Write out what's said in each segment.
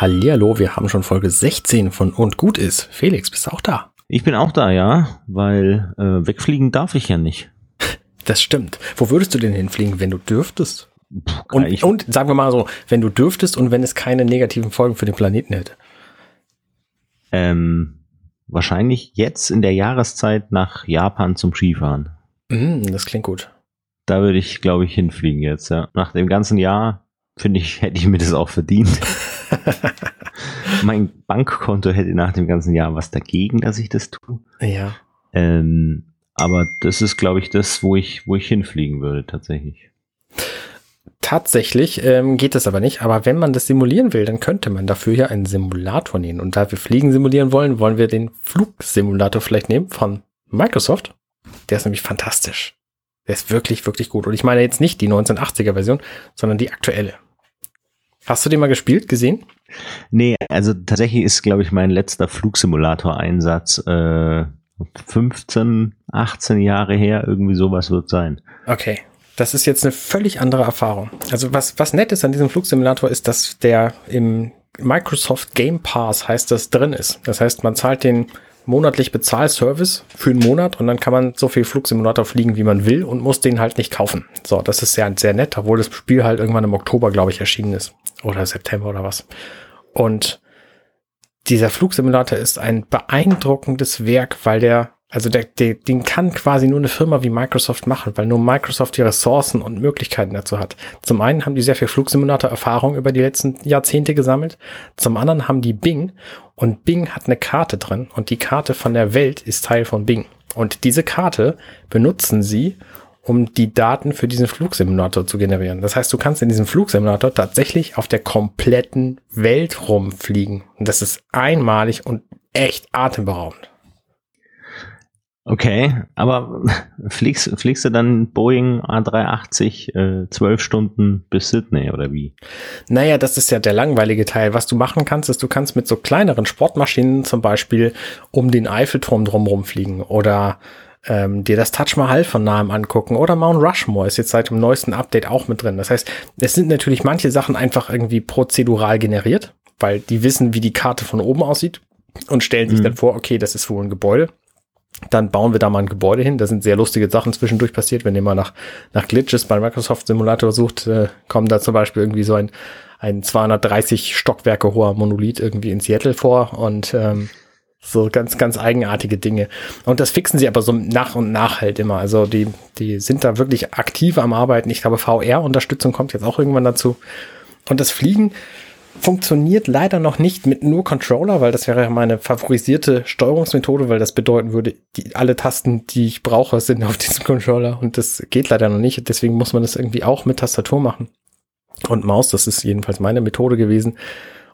Hallihallo, wir haben schon Folge 16 von Und gut ist. Felix, bist du auch da? Ich bin auch da, ja, weil äh, wegfliegen darf ich ja nicht. Das stimmt. Wo würdest du denn hinfliegen, wenn du dürftest? Puh, Und, und sagen wir mal so, wenn du dürftest und wenn es keine negativen Folgen für den Planeten hätte. ähm, wahrscheinlich jetzt in der Jahreszeit nach Japan zum Skifahren. Mm, das klingt gut. Da würde ich, glaube ich, hinfliegen jetzt, ja. Nach dem ganzen Jahr, finde ich, hätte ich mir das auch verdient. mein Bankkonto hätte nach dem ganzen Jahr was dagegen, dass ich das tue. Ja. Ähm, aber das ist, glaube ich, das, wo ich, wo ich hinfliegen würde, tatsächlich. Tatsächlich ähm, geht das aber nicht. Aber wenn man das simulieren will, dann könnte man dafür ja einen Simulator nehmen. Und da wir Fliegen simulieren wollen, wollen wir den Flugsimulator vielleicht nehmen von Microsoft. Der ist nämlich fantastisch. Der ist wirklich, wirklich gut. Und ich meine jetzt nicht die 1980er Version, sondern die aktuelle. Hast du den mal gespielt, gesehen? Nee, also tatsächlich ist, glaube ich, mein letzter Flugsimulator-Einsatz äh, 15, 18 Jahre her, irgendwie sowas wird sein. Okay. Das ist jetzt eine völlig andere Erfahrung. Also was, was nett ist an diesem Flugsimulator ist, dass der im Microsoft Game Pass heißt das drin ist. Das heißt, man zahlt den monatlich Bezahlservice für einen Monat und dann kann man so viel Flugsimulator fliegen, wie man will und muss den halt nicht kaufen. So, das ist sehr, sehr nett, obwohl das Spiel halt irgendwann im Oktober, glaube ich, erschienen ist. Oder September oder was. Und dieser Flugsimulator ist ein beeindruckendes Werk, weil der, also der, der, den kann quasi nur eine Firma wie Microsoft machen, weil nur Microsoft die Ressourcen und Möglichkeiten dazu hat. Zum einen haben die sehr viel Flugsimulator-Erfahrung über die letzten Jahrzehnte gesammelt. Zum anderen haben die Bing und Bing hat eine Karte drin und die Karte von der Welt ist Teil von Bing. Und diese Karte benutzen sie, um die Daten für diesen Flugsimulator zu generieren. Das heißt, du kannst in diesem Flugsimulator tatsächlich auf der kompletten Welt rumfliegen. Und das ist einmalig und echt atemberaubend. Okay, aber fliegst, fliegst du dann Boeing A380 äh, 12 Stunden bis Sydney oder wie? Naja, das ist ja der langweilige Teil. Was du machen kannst, ist, du kannst mit so kleineren Sportmaschinen zum Beispiel um den Eiffelturm drumherum fliegen oder ähm, dir das Taj Mahal von nahem angucken oder Mount Rushmore ist jetzt seit dem neuesten Update auch mit drin. Das heißt, es sind natürlich manche Sachen einfach irgendwie prozedural generiert, weil die wissen, wie die Karte von oben aussieht und stellen sich Mhm. dann vor, okay, das ist wohl ein Gebäude. Dann bauen wir da mal ein Gebäude hin. Da sind sehr lustige Sachen zwischendurch passiert. Wenn ihr mal nach, nach Glitches bei Microsoft Simulator sucht, äh, kommt da zum Beispiel irgendwie so ein, ein 230 Stockwerke hoher Monolith irgendwie in Seattle vor und ähm, so ganz, ganz eigenartige Dinge. Und das fixen sie aber so nach und nach halt immer. Also die, die sind da wirklich aktiv am Arbeiten. Ich glaube, VR-Unterstützung kommt jetzt auch irgendwann dazu. Und das Fliegen funktioniert leider noch nicht mit nur Controller, weil das wäre ja meine favorisierte Steuerungsmethode, weil das bedeuten würde, die, alle Tasten, die ich brauche, sind auf diesem Controller und das geht leider noch nicht. Deswegen muss man das irgendwie auch mit Tastatur machen. Und Maus, das ist jedenfalls meine Methode gewesen.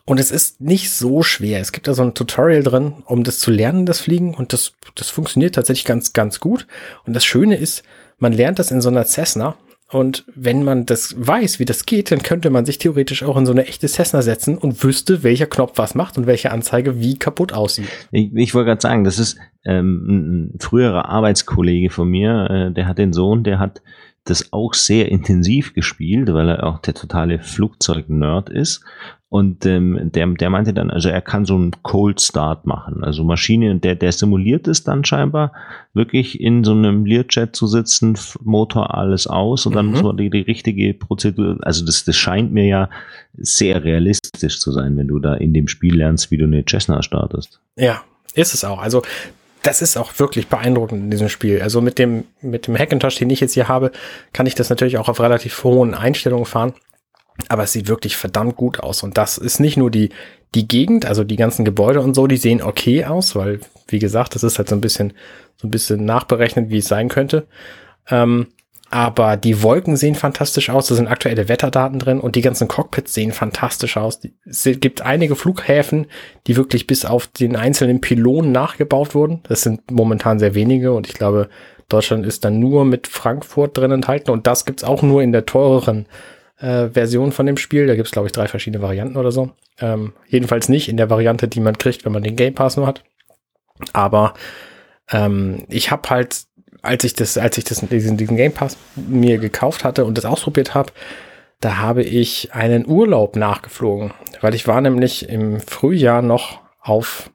Und es ist nicht so schwer. Es gibt da so ein Tutorial drin, um das zu lernen, das Fliegen. Und das, das funktioniert tatsächlich ganz, ganz gut. Und das Schöne ist, man lernt das in so einer Cessna. Und wenn man das weiß, wie das geht, dann könnte man sich theoretisch auch in so eine echte Cessna setzen und wüsste, welcher Knopf was macht und welche Anzeige wie kaputt aussieht. Ich, ich wollte gerade sagen, das ist ähm, ein früherer Arbeitskollege von mir, äh, der hat den Sohn, der hat das auch sehr intensiv gespielt, weil er auch der totale Flugzeug-Nerd ist. Und ähm, der, der meinte dann, also er kann so einen Cold Start machen. Also Maschine, der, der simuliert es dann scheinbar, wirklich in so einem Learjet zu sitzen, Motor alles aus und dann Mhm. muss man die, die richtige Prozedur, also das, das scheint mir ja sehr realistisch zu sein, wenn du da in dem Spiel lernst, wie du eine Cessna startest. Ja, ist es auch. Also das ist auch wirklich beeindruckend in diesem Spiel. Also mit dem, mit dem Hackintosh, den ich jetzt hier habe, kann ich das natürlich auch auf relativ hohen Einstellungen fahren. Aber es sieht wirklich verdammt gut aus. Und das ist nicht nur die, die Gegend, also die ganzen Gebäude und so, die sehen okay aus, weil, wie gesagt, das ist halt so ein bisschen, so ein bisschen nachberechnet, wie es sein könnte. Ähm, aber die Wolken sehen fantastisch aus, da sind aktuelle Wetterdaten drin und die ganzen Cockpits sehen fantastisch aus. Es gibt einige Flughäfen, die wirklich bis auf den einzelnen Pylonen nachgebaut wurden. Das sind momentan sehr wenige und ich glaube, Deutschland ist dann nur mit Frankfurt drin enthalten und das gibt's auch nur in der teureren äh, Version von dem Spiel. Da gibt's glaube ich, drei verschiedene Varianten oder so. Ähm, jedenfalls nicht in der Variante, die man kriegt, wenn man den Game Pass nur hat. Aber ähm, ich habe halt, als ich das, als ich das diesen, diesen Game Pass mir gekauft hatte und das ausprobiert habe, Da habe ich einen Urlaub nachgeflogen, weil ich war nämlich im Frühjahr noch auf,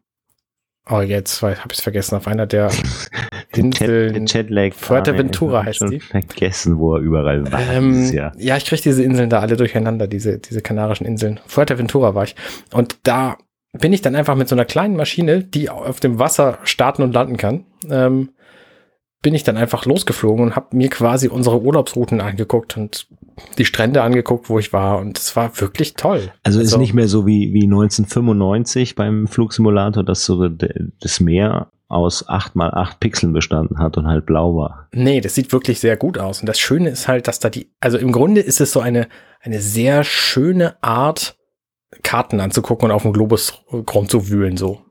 oh jetzt habe ich es vergessen, auf einer der Inseln. Jetlag. Fuerteventura heißt die. Vergessen, wo er überall war. Ähm, ja. ja, ich kriege diese Inseln da alle durcheinander, diese, diese kanarischen Inseln. Fuerteventura war ich. Und da bin ich dann einfach mit so einer kleinen Maschine, die auf dem Wasser starten und landen kann, ähm, bin ich dann einfach losgeflogen und habe mir quasi unsere Urlaubsrouten angeguckt und die Strände angeguckt, wo ich war. Und es war wirklich toll. Also, also ist nicht mehr so wie, wie 1995 beim Flugsimulator, dass so das Meer aus 8 mal 8 Pixeln bestanden hat und halt blau war. Nee, das sieht wirklich sehr gut aus. Und das Schöne ist halt, dass da die, also im Grunde ist es so eine, eine sehr schöne Art, Karten anzugucken und auf dem Globus rumzuwühlen, so.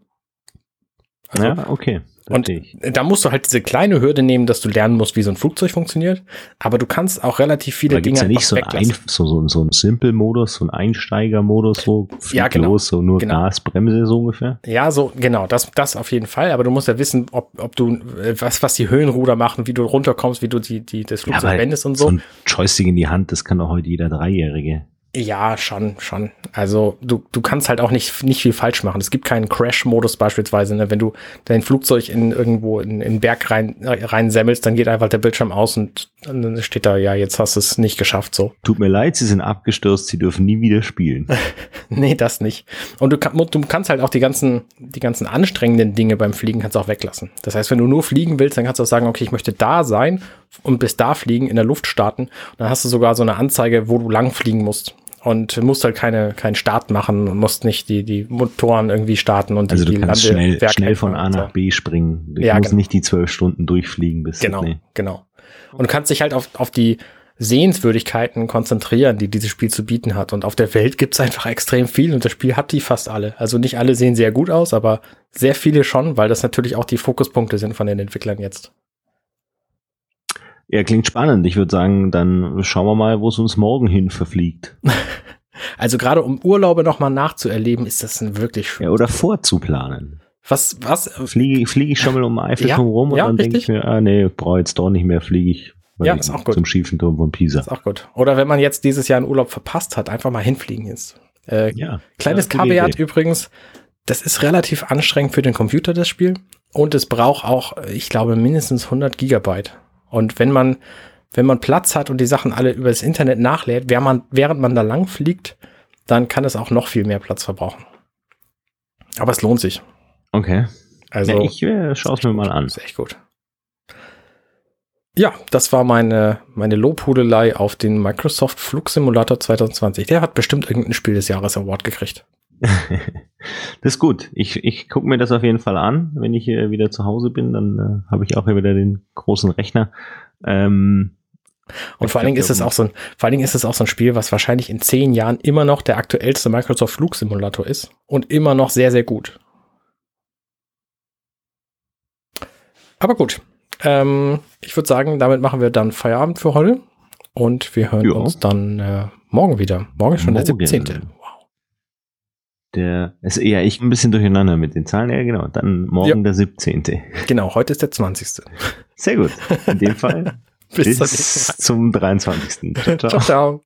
Also, ja, okay. Und da musst du halt diese kleine Hürde nehmen, dass du lernen musst, wie so ein Flugzeug funktioniert. Aber du kannst auch relativ viele Aber Dinge ja nicht so, ein, so, so, so ein Simple-Modus, so ein Einsteiger-Modus, so ja, genau. los, so nur genau. Gas, Bremse so ungefähr. Ja, so genau, das, das auf jeden Fall. Aber du musst ja wissen, ob, ob du äh, was, was die Höhenruder machen, wie du runterkommst, wie du die, die das Flugzeug ja, wendest und so. So ein Joystick in die Hand, das kann doch heute jeder Dreijährige. Ja, schon, schon. Also du, du kannst halt auch nicht, nicht viel falsch machen. Es gibt keinen Crash-Modus beispielsweise. Ne? Wenn du dein Flugzeug in irgendwo in, in den Berg rein, rein semmelst, dann geht einfach der Bildschirm aus und dann steht da, ja, jetzt hast du es nicht geschafft. So. Tut mir leid, sie sind abgestürzt, sie dürfen nie wieder spielen. nee, das nicht. Und du, kann, du kannst halt auch die ganzen, die ganzen anstrengenden Dinge beim Fliegen kannst auch weglassen. Das heißt, wenn du nur fliegen willst, dann kannst du auch sagen, okay, ich möchte da sein und bis da fliegen, in der Luft starten. Und dann hast du sogar so eine Anzeige, wo du lang fliegen musst und musst halt keine, keinen Start machen und musst nicht die, die Motoren irgendwie starten und also die, du kannst schnell, schnell von A nach B springen. Du ja, musst genau. nicht die zwölf Stunden durchfliegen bis Genau, nee. genau. Und du kannst dich halt auf, auf die Sehenswürdigkeiten konzentrieren, die dieses Spiel zu bieten hat. Und auf der Welt gibt's einfach extrem viel und das Spiel hat die fast alle. Also nicht alle sehen sehr gut aus, aber sehr viele schon, weil das natürlich auch die Fokuspunkte sind von den Entwicklern jetzt. Ja, klingt spannend. Ich würde sagen, dann schauen wir mal, wo es uns morgen hin verfliegt. Also gerade um Urlaube nochmal nachzuerleben, ist das ein wirklich schön. Ja, oder vorzuplanen. Was, was? Fliege, fliege ich schon mal um Eiffelturm ja, rum und ja, dann denke ich mir, ah nee, brauche jetzt doch nicht mehr, fliege ich ja, ist auch gut. zum schiefen Turm von Pisa. Ist auch gut. Oder wenn man jetzt dieses Jahr einen Urlaub verpasst hat, einfach mal hinfliegen jetzt. Äh, ja, kleines Kaviat übrigens, das ist relativ anstrengend für den Computer, das Spiel. Und es braucht auch, ich glaube, mindestens 100 Gigabyte. Und wenn man, wenn man Platz hat und die Sachen alle über das Internet nachlädt, während man, während man da lang fliegt, dann kann es auch noch viel mehr Platz verbrauchen. Aber es lohnt sich. Okay. Also, ja, ich äh, schaue es mir mal an. Ist echt gut. Ja, das war meine, meine Lobhudelei auf den Microsoft Flugsimulator 2020. Der hat bestimmt irgendein Spiel des Jahres Award gekriegt. das ist gut. Ich, ich gucke mir das auf jeden Fall an. Wenn ich hier wieder zu Hause bin, dann äh, habe ich auch wieder den großen Rechner. Ähm, und vor allen Dingen ist es auch so ein, vor allen Dingen ist es auch so ein Spiel, was wahrscheinlich in zehn Jahren immer noch der aktuellste Microsoft Flugsimulator ist und immer noch sehr, sehr gut. Aber gut. Ähm, ich würde sagen, damit machen wir dann Feierabend für heute und wir hören jo. uns dann äh, morgen wieder. Morgen ist schon morgen. der 17. Der ist eher ich ein bisschen durcheinander mit den Zahlen. Ja, genau. Dann morgen ja. der 17. Genau, heute ist der 20. Sehr gut. In dem Fall bis, bis zum 23. ciao. ciao. ciao.